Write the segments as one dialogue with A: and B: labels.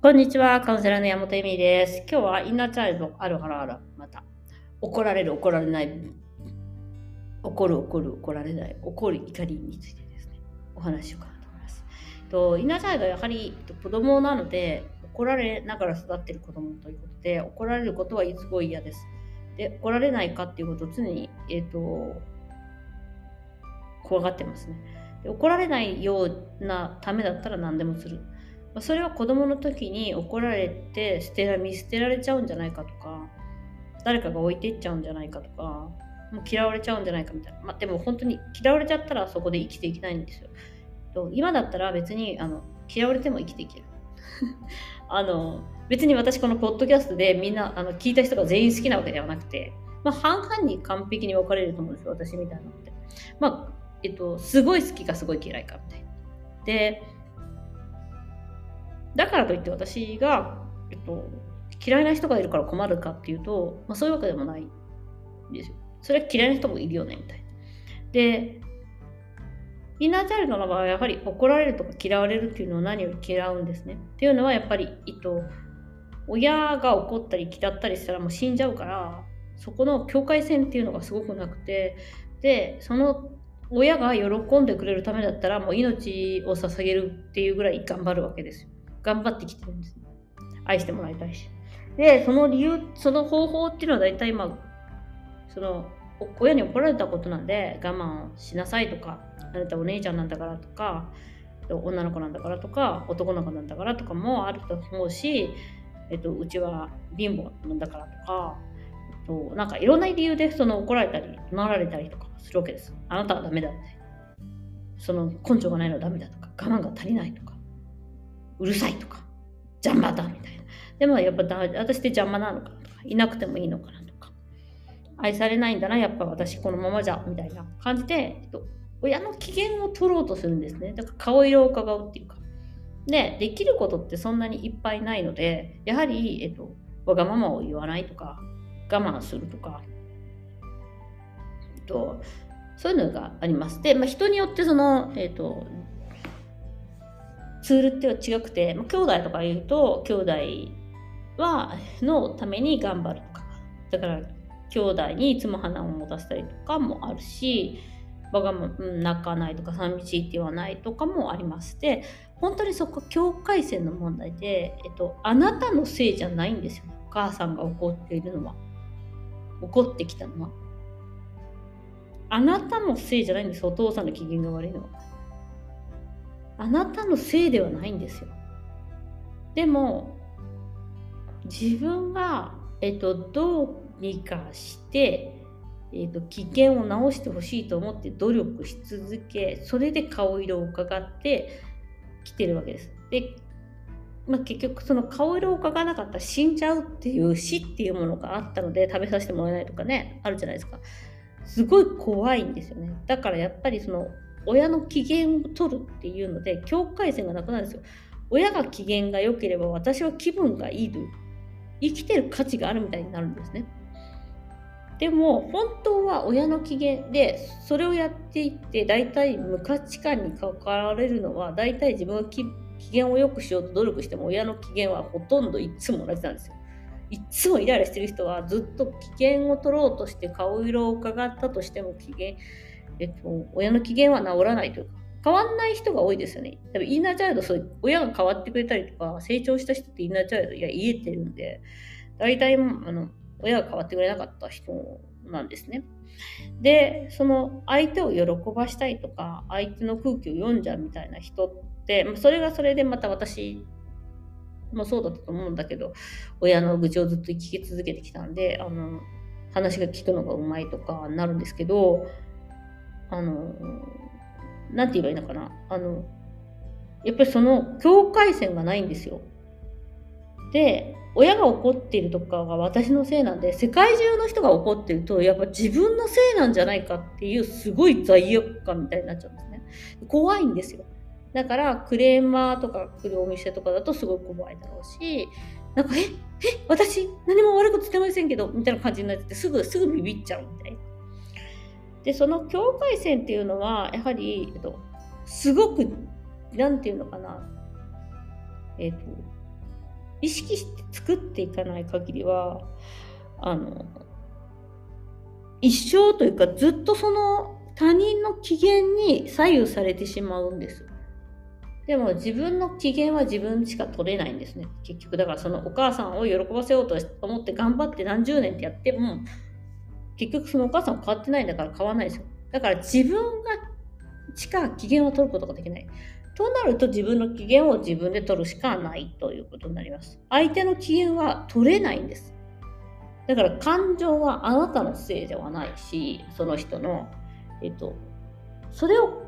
A: こんにちは、カウンセラーの山本恵美です。今日はインナーチャイルドあるあるある、また。怒られる、怒られない、怒る、怒る、怒られない、怒る、怒りについてですね、お話しようかなと思います。とインナーチャイルドはやはり子供なので、怒られながら育っている子供ということで、怒られることはすごい嫌です。で、怒られないかっていうことを常に、えっ、ー、と、怖がってますね。怒られないようなためだったら何でもする。それは子供の時に怒られて捨てら見捨てられちゃうんじゃないかとか誰かが置いていっちゃうんじゃないかとかもう嫌われちゃうんじゃないかみたいな、まあ、でも本当に嫌われちゃったらそこで生きていけないんですよ。今だったら別にあの嫌われても生きていける。あの別に私このポッドキャストでみんなあの聞いた人が全員好きなわけではなくて、まあ、半々に完璧に分かれると思うんですよ私みたいなのって。まあえっとすごい好きかすごい嫌いかみたいなでだからといって私が、えっと、嫌いな人がいるから困るかっていうと、まあ、そういうわけでもないんですよ。それは嫌いな人もいるよね、みたいな。で、インナーチャイルドの場合はやはり怒られるとか嫌われるっていうのは何を嫌うんですね。っていうのはやっぱり、えっと、親が怒ったり嫌ったりしたらもう死んじゃうからそこの境界線っていうのがすごくなくてでその親が喜んでくれるためだったらもう命を捧げるっていうぐらい頑張るわけですよ。頑張ってきてるんです、愛してもらいたいし。で、その理由、その方法っていうのは大体まあ、その、親に怒られたことなんで我慢しなさいとか、あなたお姉ちゃんなんだからとか、女の子なんだからとか、男の子なんだからとかもあると思うし、えっと、うちは貧乏なんだからとか、と、なんかいろんな理由でその怒られたり、怒鳴られたりとかするわけです。あなたはダメだって。その根性がないのはダメだとか、我慢が足りないとか。うるさいとか、邪魔だみたいな。でもやっぱ私って邪魔なのかとか、いなくてもいいのかなとか、愛されないんだな、やっぱ私このままじゃ、みたいな感じで、えっと、親の機嫌を取ろうとするんですね。だから顔色を伺うっていうか。で、できることってそんなにいっぱいないので、やはり、えっと、わがままを言わないとか、我慢するとか、えっと、そういうのがあります。で、まあ、人によってその、えっと、ツールっては違くて、まあ、兄弟とか言うと兄弟はのために頑張るとか。だから兄弟にいつも花を持たせたりとかもあるし我がま泣かないとか寂しいって言わないとかもありまして本当にそこ境界線の問題で、えっと、あなたのせいじゃないんですよお母さんが怒っているのは。怒ってきたのはあなたのせいじゃないんですお父さんの機嫌が悪いのはあなたのせいではないんですよ。でも自分が、えっと、どうにかして、えっと、危険を直してほしいと思って努力し続けそれで顔色を伺ってきてるわけです。で、まあ、結局その顔色を伺わなかったら死んじゃうっていう死っていうものがあったので食べさせてもらえないとかねあるじゃないですか。すごい怖いんですよね。だからやっぱりその親の機嫌を取るっていうので境界線がなくなるんですよ。親が機嫌が良ければ私は気分がいい生きてる価値があるみたいになるんですね。でも本当は親の機嫌でそれをやっていって大体無価値観に関われるのは大体自分が気分機嫌を良くしようと努力しても親の機嫌はほとんどいつも同じなんですよ。いつもイライラしてる人はずっと機嫌を取ろうとして顔色を伺ったとしても機嫌えっと、親の機嫌は治らないというか、変わんない人が多いですよね。多分インナーチャイルド、そう親が変わってくれたりとか、成長した人ってインナーチャイルド、いや、言えてるんで、大体、あの、親が変わってくれなかった人なんですね。で、その相手を喜ばしたいとか、相手の空気を読んじゃうみたいな人って、それがそれでまた私もそうだったと思うんだけど、親の愚痴をずっと聞き続けてきたんで、あの、話が聞くのがうまいとかなるんですけど、あの、なんて言えばいいのかな。あの、やっぱりその境界線がないんですよ。で、親が怒っているとかが私のせいなんで、世界中の人が怒ってると、やっぱ自分のせいなんじゃないかっていうすごい罪悪感みたいになっちゃうんですね。怖いんですよ。だからクレーマーとか来るお店とかだとすごく怖いだろうし、なんか、え、え、私？何も悪いことしてませんけど、みたいな感じになってて、すぐ、すぐビビっちゃうみたいな。でその境界線っていうのはやはり、えっと、すごくなんていうのかな、えっ、と、意識して作っていかない限りは、あの、一生というかずっとその他人の機嫌に左右されてしまうんです。でも自分の機嫌は自分しか取れないんですね。結局だからそのお母さんを喜ばせようと思って頑張って何十年ってやっても結局そのお母さんは変わってないんだから変わらないですよ。だから自分がしか機嫌を取ることができない。となると自分の機嫌を自分で取るしかないということになります。相手の機嫌は取れないんです。だから感情はあなたのせいではないし、その人の、えっと、それを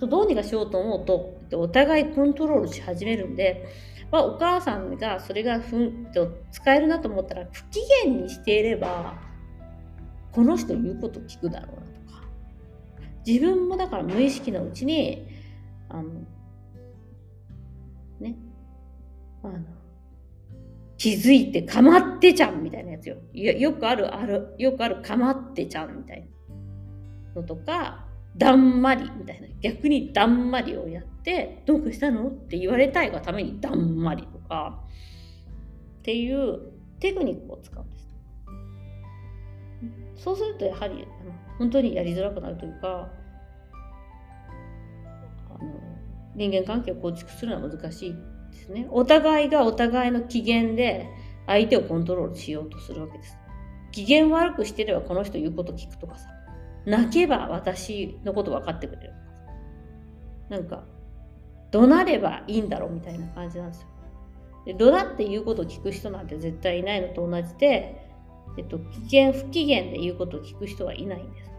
A: どうにかしようと思うと、お互いコントロールし始めるんで、まあ、お母さんがそれがふんと使えるなと思ったら不機嫌にしていればこの人言うこと聞くだろうなとか自分もだから無意識のうちにあのあの気づいてかまってちゃんみたいなやつよ。よくあるあるよくあるかまってちゃんみたいなのとかだんまりみたいな。逆にだんまりをやってどうしたのって言われたいがためにだんまりとかっていうテクニックを使うんです。そうするとやはり本当にやりづらくなるというかあの人間関係を構築するのは難しい。ですねお互いがお互いの機嫌で相手をコントロールしようとするわけです機嫌悪くしてればこの人言うこと聞くとかさ泣けば私のこと分かってくれる。なんか、怒鳴ればいいんだろうみたいな感じなんですよ。で怒鳴って言うことを聞く人なんて絶対いないのと同じで、えっと、危険、不機嫌で言うことを聞く人はいないんです。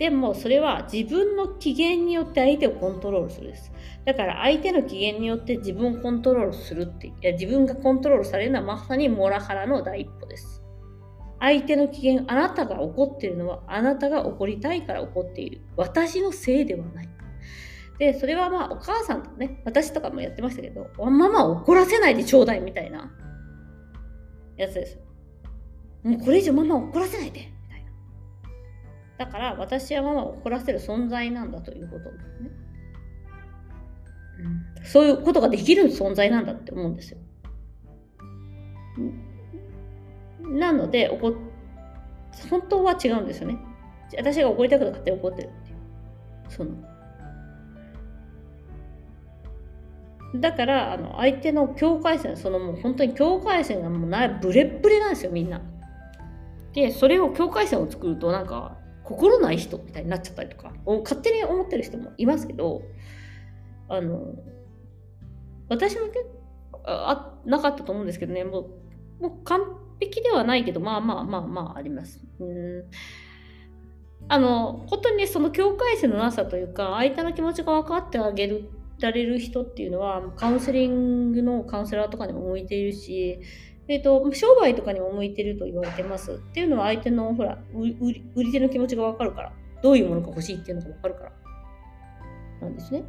A: でもそれは自分の機嫌によって相手をコントロールするです。だから相手の機嫌によって自分をコントロールするって、いや自分がコントロールされるのはまさにモラハラの第一歩です。相手の機嫌、あなたが怒ってるのはあなたが怒りたいから怒っている。私のせいではない。で、それはまあお母さんとね、私とかもやってましたけど、ママ怒らせないでちょうだいみたいなやつです。もうこれ以上ママ怒らせないで。だから私はママを怒らせる存在なんだということですね。そういうことができる存在なんだって思うんですよ。なので怒本当は違うんですよね。私が怒りたくて勝手に怒ってるっていう。そのだからあの相手の境界線そのもう本当に境界線がもうなブレッブレなんですよみんな。でそれを境界線を作るとなんか心ない人みたいになっちゃったりとか勝手に思ってる人もいますけどあの私も結構あなかったと思うんですけどねもうもう完璧ではないけど、まあまあまあまああります。うんあの、本当にその境界線のなさというか、相手の気持ちが分かってあげるられる人っていうのは、カウンセリングのカウンセラーとかにも向いているし、えっ、ー、と、商売とかにも向いてると言われてます。っていうのは相手の、ほら、売り売り手の気持ちが分かるから、どういうものが欲しいっていうのが分かるから、なんですね。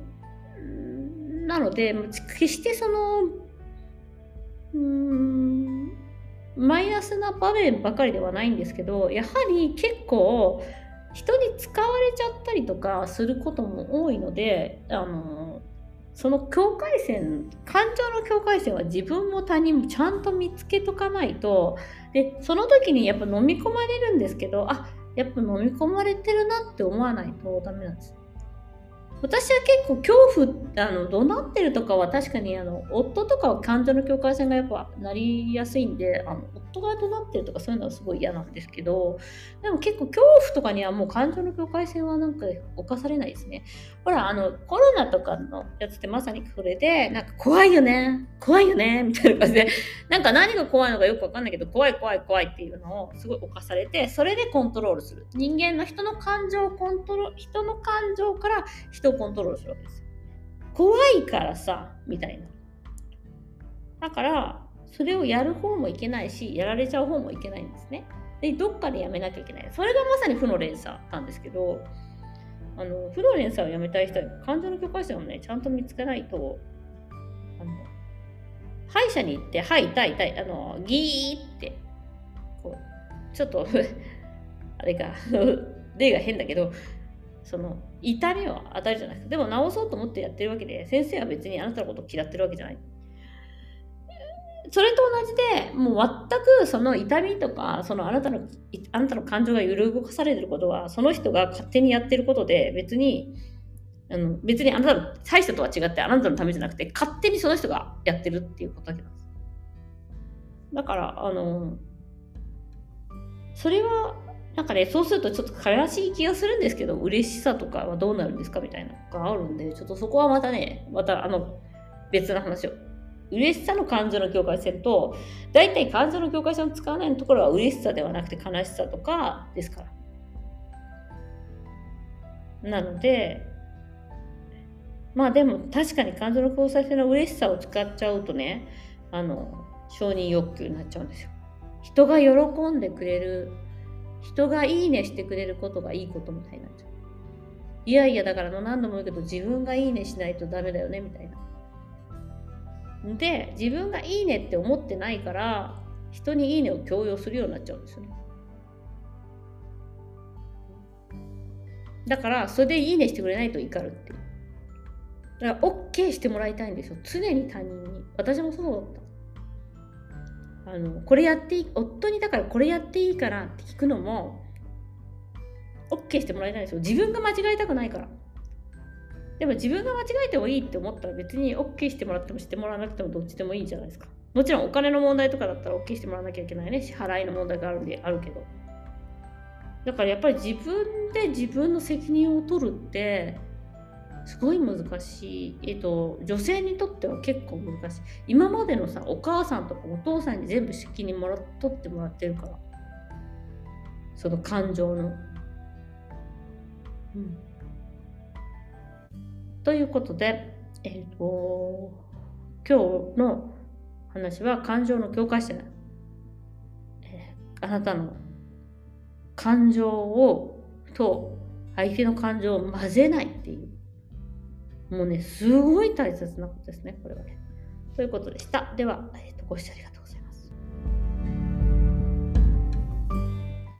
A: なので、決してその、うーん、マイナスな場面ばかりではないんですけどやはり結構人に使われちゃったりとかすることも多いのであのその境界線感情の境界線は自分も他人もちゃんと見つけとかないとでその時にやっぱ飲み込まれるんですけどあやっぱ飲み込まれてるなって思わないとダメなんです。私は結構恐怖あの怒鳴ってるとかは確かにあの夫とかは感情の境界線がやっぱなりやすいんであの夫が怒鳴ってるとかそういうのはすごい嫌なんですけどでも結構恐怖とかにはもう感情の境界線はなんか侵されないですね。ほらあのコロナとかのやつってまさにそれでなんか怖いよね。怖いよね みたいな感じでなんか何が怖いのかよくわかんないけど怖い怖い怖いっていうのをすごい犯されてそれでコントロールする人間の人の感情をコントロール人の感情から人をコントロールするわけですよ。怖いからさ、みたいな。だから、それをやる方もいけないし、やられちゃう方もいけないんですね。で、どっかでやめなきゃいけない。それがまさに負の連鎖なんですけど、あの負の連鎖をやめたい人は感情の境界線をね、ちゃんと見つけないと、歯医者に行って、歯痛い痛い、あの、ギーって、こう、ちょっと あれか、例が変だけど、その痛みを与えるじゃないですか。でも治そうと思ってやってるわけで先生は別にあなたのことを嫌ってるわけじゃない。それと同じでもう全くその痛みとかそのあなたのあなたの感情が揺る動かされてることはその人が勝手にやってることで別にあの別にあなたの大したとは違ってあなたのためじゃなくて勝手にその人がやってるっていうことだけなんですだからあのそれはなんかね、そうするとちょっと悲しい気がするんですけど、嬉しさとかはどうなるんですかみたいなのがあるんで、ちょっとそこはまたね、またあの、別の話を。嬉しさの感情の境界線と、大体感情の境界線を使わないところは嬉しさではなくて悲しさとかですから。なので、まあでも確かに感情の境界線の嬉しさを使っちゃうとね、あの、承認欲求になっちゃうんですよ。人が喜んでくれる人がいいねしてくれることがいいことみたいになっちゃう。いやいや、だから何度も言うけど、自分がいいねしないとダメだよね、みたいな。で、自分がいいねって思ってないから、人にいいねを強要するようになっちゃうんですよね。だから、それでいいねしてくれないと怒るっていう。だから、OK してもらいたいんですよ。常に他人に。私もそうだった。あのこれやっていい夫にだからこれやっていいからって聞くのも OK してもらいたいんですよ自分が間違えたくないからでも自分が間違えてもいいって思ったら別に OK してもらってもしてもらわなくてもどっちでもいいじゃないですかもちろんお金の問題とかだったら OK してもらわなきゃいけないね支払いの問題があるんであるけどだからやっぱり自分で自分の責任を取るってすごい難しい、えっと、女性にとっては結構難しい。今までのさお母さんとかお父さんに全部責任もら取ってもらってるから。その感情の。うん、ということで、えっ、と今日の話は感情の境界線、えー、あなたの感情をと相手の感情を混ぜないっていう。もうね、すごい大切なことですね、これはね。ということでした。では、えーと、ご視聴ありがとうございました